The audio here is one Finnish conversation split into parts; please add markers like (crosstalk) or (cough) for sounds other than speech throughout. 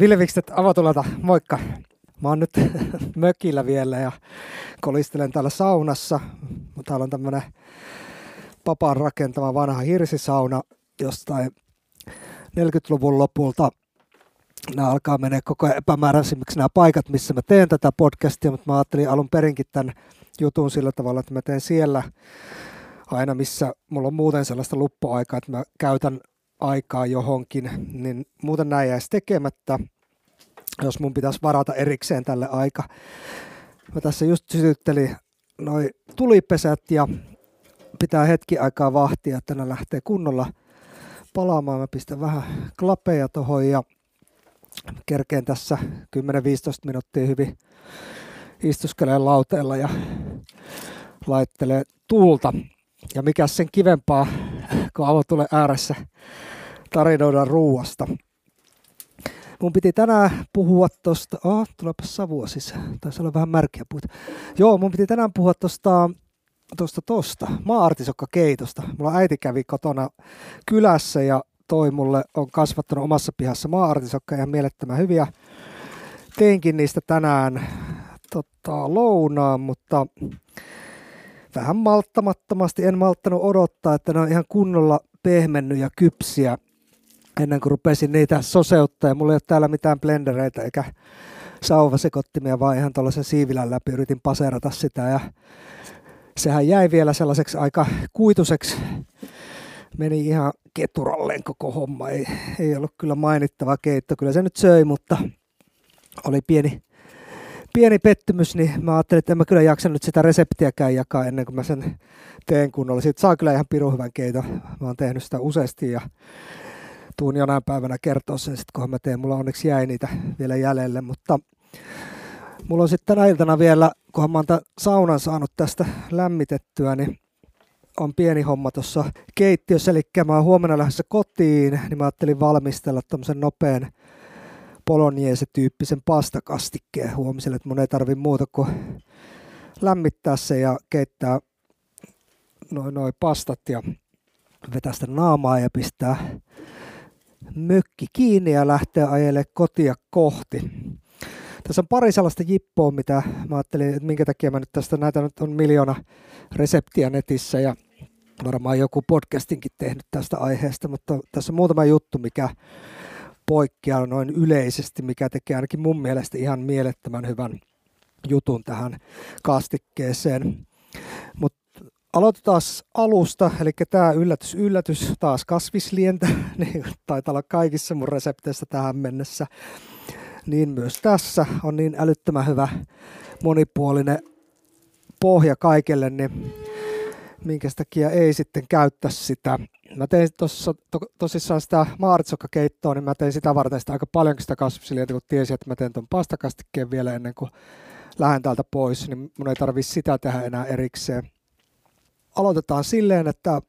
Ville Vikstedt Avatulata, moikka. Mä oon nyt (laughs) mökillä vielä ja kolistelen täällä saunassa. Täällä on tämmönen papan rakentama vanha hirsisauna jostain 40-luvun lopulta. Nämä alkaa mennä koko ajan epämääräisimmiksi nämä paikat, missä mä teen tätä podcastia, mutta mä ajattelin alun perinkin tämän jutun sillä tavalla, että mä teen siellä aina, missä mulla on muuten sellaista luppuaikaa, että mä käytän aikaa johonkin, niin muuten näin jäisi tekemättä, jos mun pitäisi varata erikseen tälle aika. Mä tässä just sytyttelin noi tulipesät ja pitää hetki aikaa vahtia, että ne lähtee kunnolla palaamaan. Mä pistän vähän klapeja tohon ja kerkeen tässä 10-15 minuuttia hyvin istuskelee lauteella ja laittelee tuulta. Ja mikä sen kivempaa, kun tulee ääressä tarinoida ruuasta. Mun piti tänään puhua tosta, oh, tulepa savua sisään, taisi olla vähän märkiä puita. Joo, mun piti tänään puhua tosta, tosta, tosta maa-artisokka keitosta. Mulla äiti kävi kotona kylässä ja toi mulle, on kasvattanut omassa pihassa maa-artisokka ihan mielettömän hyviä. Teinkin niistä tänään tota, lounaan, mutta vähän malttamattomasti en malttanut odottaa, että ne on ihan kunnolla pehmennyt ja kypsiä ennen kuin rupesin niitä soseuttaa. Ja mulla ei ole täällä mitään blendereitä eikä sauvasekottimia, vaan ihan tuollaisen siivilän läpi yritin paserata sitä. Ja sehän jäi vielä sellaiseksi aika kuituseksi. Meni ihan keturalleen koko homma. Ei, ei ollut kyllä mainittava keitto. Kyllä se nyt söi, mutta oli pieni, pieni pettymys, niin mä ajattelin, että en mä kyllä jaksa nyt sitä reseptiäkään jakaa ennen kuin mä sen teen kunnolla. Siitä saa kyllä ihan pirun hyvän keiton. Mä oon tehnyt sitä useasti ja tuun jonain päivänä kertoa sen sitten, kun mä teen. Mulla onneksi jäi niitä vielä jäljelle, mutta mulla on sitten tänä iltana vielä, kunhan mä oon saunan saanut tästä lämmitettyä, niin on pieni homma tuossa keittiössä, eli mä oon huomenna lähdössä kotiin, niin mä ajattelin valmistella tämmöisen nopean poloniese-tyyppisen pastakastikkeen huomiselle, että mun ei tarvi muuta kuin lämmittää se ja keittää noin noi pastat ja vetää sitä naamaa ja pistää mökki kiinni ja lähteä ajelemaan kotia kohti. Tässä on pari sellaista jippoa, mitä mä ajattelin, että minkä takia mä nyt tästä näitä nyt on miljoona reseptiä netissä ja varmaan joku podcastinkin tehnyt tästä aiheesta, mutta tässä on muutama juttu, mikä poikkeaa noin yleisesti, mikä tekee ainakin mun mielestä ihan mielettömän hyvän jutun tähän kastikkeeseen. Mutta aloitetaan alusta, eli tämä yllätys, yllätys, taas kasvislientä, (laughs) niin taitaa olla kaikissa mun resepteissä tähän mennessä. Niin myös tässä on niin älyttömän hyvä monipuolinen pohja kaikelle, niin minkä takia ei sitten käyttää sitä. Mä tein tuossa to, tosissaan sitä maaritsokkakeittoa, niin mä tein sitä varten sitä aika paljonkin sitä kasvislientä, kun tiesin, että mä teen tuon pastakastikkeen vielä ennen kuin lähden täältä pois, niin mun ei tarvitse sitä tehdä enää erikseen. Aloitetaan silleen, että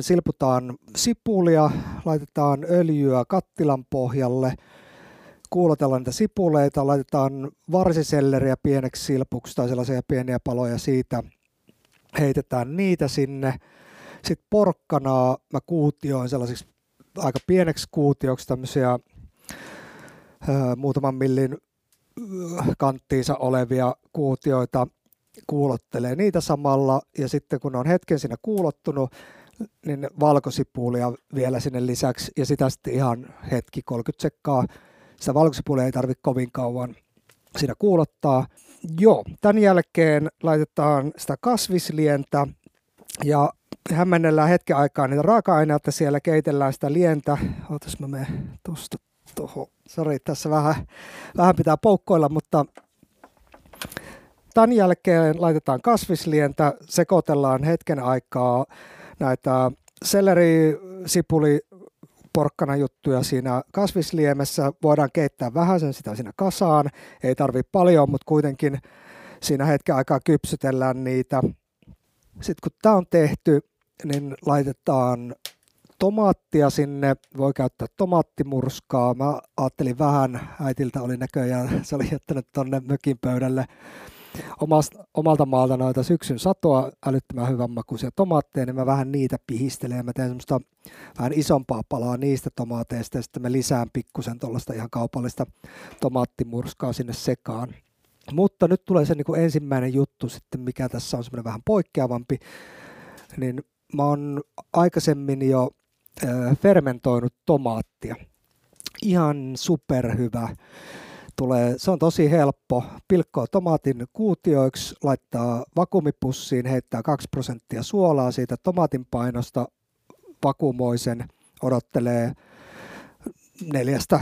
silputaan sipulia, laitetaan öljyä kattilan pohjalle, kuulotellaan niitä sipuleita, laitetaan varsiselleriä pieneksi silpuksi tai sellaisia pieniä paloja siitä, heitetään niitä sinne. Sitten porkkanaa mä kuutioin sellaisiksi aika pieneksi kuutioksi tämmöisiä muutaman millin kanttiinsa olevia kuutioita kuulottelee niitä samalla ja sitten kun on hetken siinä kuulottunut, niin valkosipulia vielä sinne lisäksi ja sitä sitten ihan hetki 30 sekkaa. Sitä valkosipulia ei tarvitse kovin kauan siinä kuulottaa. Joo, tämän jälkeen laitetaan sitä kasvislientä ja hämmennellään hetken aikaa niitä raaka-aineita siellä, keitellään sitä lientä. Ootas mä menen tuosta tuohon. Sori, tässä vähän, vähän pitää poukkoilla, mutta Tämän jälkeen laitetaan kasvislientä, sekoitellaan hetken aikaa näitä selleri, sipuli, porkkana juttuja siinä kasvisliemessä. Voidaan keittää vähän sen sitä siinä kasaan. Ei tarvi paljon, mutta kuitenkin siinä hetken aikaa kypsytellään niitä. Sitten kun tämä on tehty, niin laitetaan tomaattia sinne. Voi käyttää tomaattimurskaa. Mä ajattelin vähän, äitiltä oli näköjään, se oli jättänyt tonne mökin pöydälle omasta, omalta maalta noita syksyn satoa älyttömän hyvän makuisia tomaatteja, niin mä vähän niitä pihistelen ja mä teen semmoista vähän isompaa palaa niistä tomaateista ja sitten mä lisään pikkusen tuollaista ihan kaupallista tomaattimurskaa sinne sekaan. Mutta nyt tulee se niin kuin ensimmäinen juttu sitten, mikä tässä on semmoinen vähän poikkeavampi, niin mä oon aikaisemmin jo fermentoinut tomaattia. Ihan superhyvä tulee, se on tosi helppo. Pilkkoa tomaatin kuutioiksi, laittaa vakuumipussiin, heittää 2 prosenttia suolaa siitä tomaatin painosta, vakuumoisen, odottelee neljästä,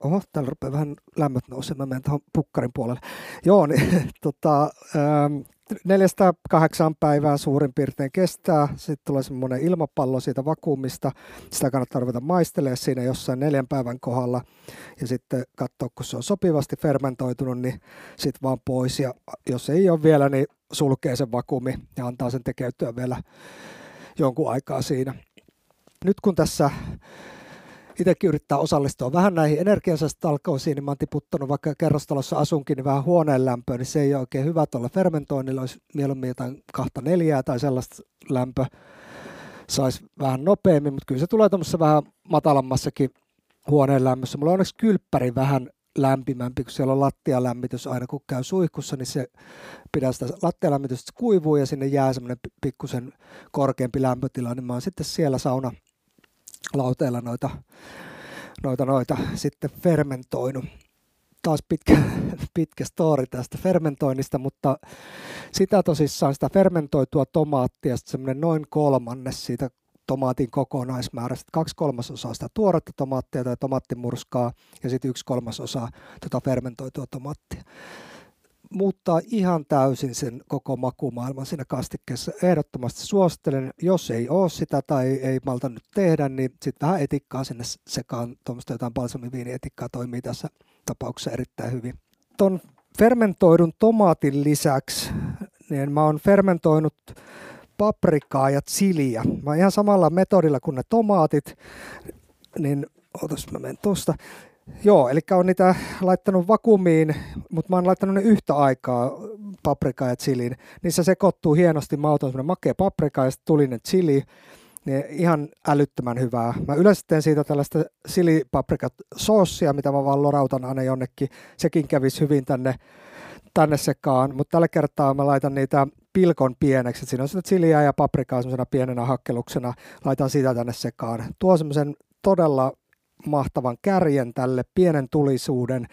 oho, täällä rupeaa vähän lämmöt nousemaan, mä menen tuohon pukkarin puolelle. Joo, niin (laughs) tota, ähm, neljästä kahdeksaan päivää suurin piirtein kestää. Sitten tulee semmoinen ilmapallo siitä vakuumista. Sitä kannattaa ruveta maistelemaan siinä jossain neljän päivän kohdalla. Ja sitten katsoa, kun se on sopivasti fermentoitunut, niin sitten vaan pois. Ja jos ei ole vielä, niin sulkee sen vakuumi ja antaa sen tekeytyä vielä jonkun aikaa siinä. Nyt kun tässä itsekin yrittää osallistua vähän näihin energiansäästötalkoisiin, niin mä oon tiputtanut vaikka kerrostalossa asunkin niin vähän huoneen lämpöä, niin se ei ole oikein hyvä tuolla fermentoinnilla, olisi mieluummin jotain kahta neljää tai sellaista lämpö saisi vähän nopeammin, mutta kyllä se tulee tuommoisessa vähän matalammassakin huoneen lämmössä. Mulla on onneksi kylppäri vähän lämpimämpi, kun siellä on lattialämmitys aina kun käy suihkussa, niin se pitää sitä lattialämmitystä kuivuu ja sinne jää semmoinen pikkusen korkeampi lämpötila, niin mä oon sitten siellä sauna lauteella noita, noita, noita sitten fermentoinut. Taas pitkä, (laughs) pitkä story tästä fermentoinnista, mutta sitä tosissaan sitä fermentoitua tomaattia, semmoinen noin kolmannes siitä tomaatin kokonaismäärästä, kaksi kolmasosaa sitä tuoretta tomaattia tai tomaattimurskaa ja sitten yksi kolmasosa tota fermentoitua tomaattia muuttaa ihan täysin sen koko makumaailman siinä kastikkeessa. Ehdottomasti suosittelen, jos ei ole sitä tai ei malta nyt tehdä, niin sitten vähän etikkaa sinne sekaan, tuommoista jotain balsamiviinietikkaa toimii tässä tapauksessa erittäin hyvin. Tuon fermentoidun tomaatin lisäksi, niin mä oon fermentoinut paprikaa ja chiliä. Mä ihan samalla metodilla kuin ne tomaatit, niin otas mä menen tuosta. Joo, eli on niitä laittanut vakuumiin, mutta mä oon laittanut ne yhtä aikaa, paprika ja chiliin. Niissä sekoittuu hienosti mauton semmoinen makea paprika ja sitten tulinen chili. Niin ihan älyttömän hyvää. Mä yleensä teen siitä tällaista silipaprikasoosia, mitä mä vaan lorautan aina jonnekin. Sekin kävisi hyvin tänne, tänne sekaan, mutta tällä kertaa mä laitan niitä pilkon pieneksi. Siinä on sitä chiliä ja paprikaa semmoisena pienenä hakkeluksena. Laitan sitä tänne sekaan. Tuo semmoisen todella mahtavan kärjen tälle, pienen tulisuuden,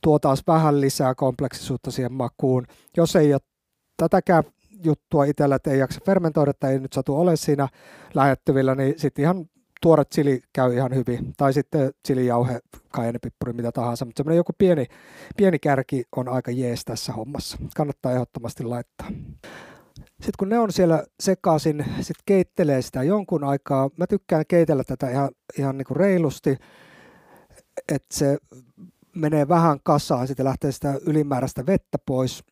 tuo taas vähän lisää kompleksisuutta siihen makuun. Jos ei ole tätäkään juttua itsellä, että ei jaksa fermentoida tai ei nyt satu ole siinä lähettyvillä, niin sitten ihan tuore chili käy ihan hyvin. Tai sitten chilijauhe, kajanepippuri, mitä tahansa. Mutta semmoinen joku pieni, pieni kärki on aika jees tässä hommassa. Kannattaa ehdottomasti laittaa. Sitten kun ne on siellä sekaisin, sitten keittelee sitä jonkun aikaa. Mä tykkään keitellä tätä ihan, ihan niin kuin reilusti, että se menee vähän kasaan, sitten lähtee sitä ylimääräistä vettä pois.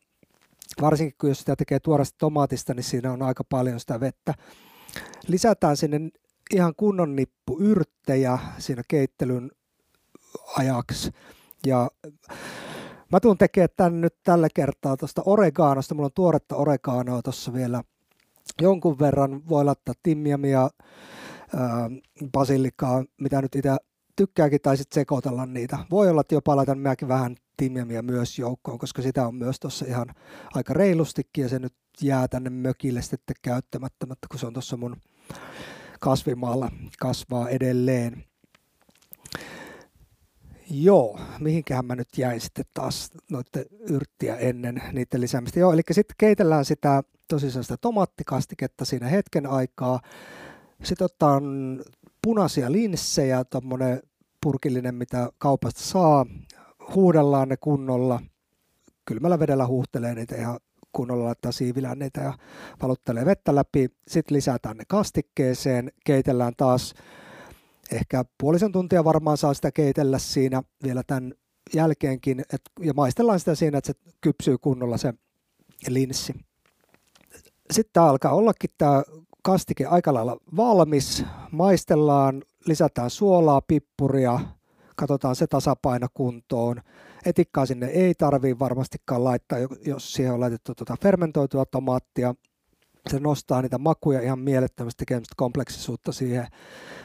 Varsinkin kun jos sitä tekee tuoresta tomaatista, niin siinä on aika paljon sitä vettä. Lisätään sinne ihan kunnon nippu yrttejä siinä keittelyn ajaksi. Ja Mä tuun tekemään tän nyt tällä kertaa tuosta oregaanosta. Mulla on tuoretta oregaanoa tuossa vielä jonkun verran. Voi laittaa timmiamia, basilikaa, mitä nyt itse tykkääkin, tai sitten sekoitella niitä. Voi olla, että jopa laitan mäkin vähän timmiamia myös joukkoon, koska sitä on myös tuossa ihan aika reilustikin, ja se nyt jää tänne mökille sitten käyttämättä, kun se on tuossa mun kasvimaalla kasvaa edelleen. Joo, mihinkähän mä nyt jäin sitten taas noiden yrttiä ennen niiden lisäämistä. Joo, eli sitten keitellään sitä tosissaan sitä tomaattikastiketta siinä hetken aikaa. Sitten otetaan punaisia linssejä, tuommoinen purkillinen, mitä kaupasta saa. Huudellaan ne kunnolla. Kylmällä vedellä huuhtelee niitä ihan kunnolla, laittaa siivilään niitä ja valuttelee vettä läpi. Sitten lisätään ne kastikkeeseen, keitellään taas ehkä puolisen tuntia varmaan saa sitä keitellä siinä vielä tämän jälkeenkin, et, ja maistellaan sitä siinä, että se kypsyy kunnolla se linssi. Sitten alkaa ollakin tämä kastike aika lailla valmis, maistellaan, lisätään suolaa, pippuria, katsotaan se tasapaino kuntoon. Etikkaa sinne ei tarvii varmastikaan laittaa, jos siihen on laitettu tuota fermentoitua tomaattia. Se nostaa niitä makuja ihan mielettömästi, tekee kompleksisuutta siihen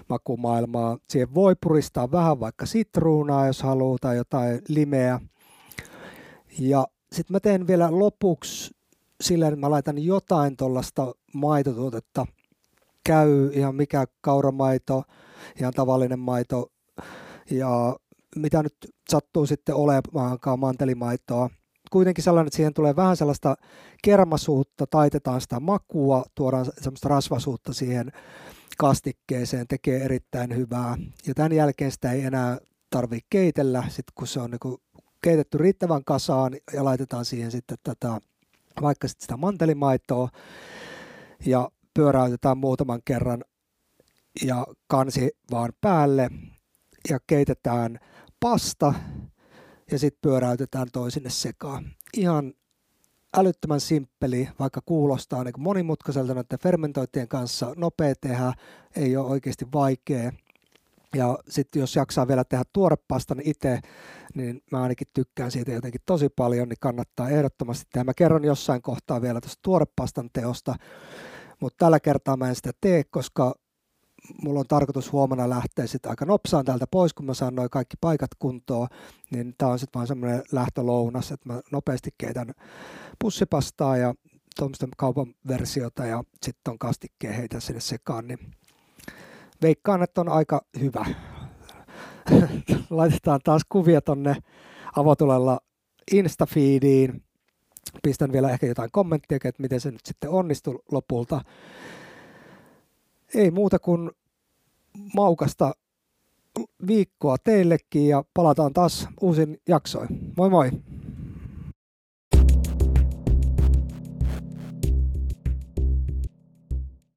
makumaailmaan. Siihen voi puristaa vähän vaikka sitruunaa, jos haluaa, tai jotain limeä. Ja sitten mä teen vielä lopuksi sillä, että mä laitan jotain tuollaista maitotuotetta. Käy ihan mikä kauramaito, ihan tavallinen maito ja mitä nyt sattuu sitten olemaankaan mantelimaitoa. Kuitenkin sellainen, että siihen tulee vähän sellaista kermasuutta, taitetaan sitä makua, tuodaan sellaista rasvasuutta siihen kastikkeeseen, tekee erittäin hyvää. Ja tämän jälkeen sitä ei enää tarvitse keitellä, sit kun se on niin keitetty riittävän kasaan ja laitetaan siihen sitten tätä, vaikka sitten sitä mantelimaitoa ja pyöräytetään muutaman kerran ja kansi vaan päälle ja keitetään pasta ja sitten pyöräytetään toisinne sekaan. Ihan älyttömän simppeli, vaikka kuulostaa niin monimutkaiselta näiden fermentointien kanssa, nopea tehdä, ei ole oikeasti vaikea. Ja sitten jos jaksaa vielä tehdä tuorepastan itse, niin mä ainakin tykkään siitä jotenkin tosi paljon, niin kannattaa ehdottomasti tehdä. Mä kerron jossain kohtaa vielä tuosta tuorepastan teosta, mutta tällä kertaa mä en sitä tee, koska mulla on tarkoitus huomenna lähteä sitten aika nopsaan täältä pois, kun mä saan noin kaikki paikat kuntoon, niin tää on sitten vaan semmoinen lähtölounas, että mä nopeasti keitän pussipastaa ja tuommoista kaupan versiota ja sitten on kastikkeen heitä sinne sekaan, niin veikkaan, että on aika hyvä. (laughs) Laitetaan taas kuvia tonne avotulella Instafeediin. Pistän vielä ehkä jotain kommenttia, että miten se nyt sitten onnistui lopulta ei muuta kuin maukasta viikkoa teillekin ja palataan taas uusin jaksoin. Moi moi!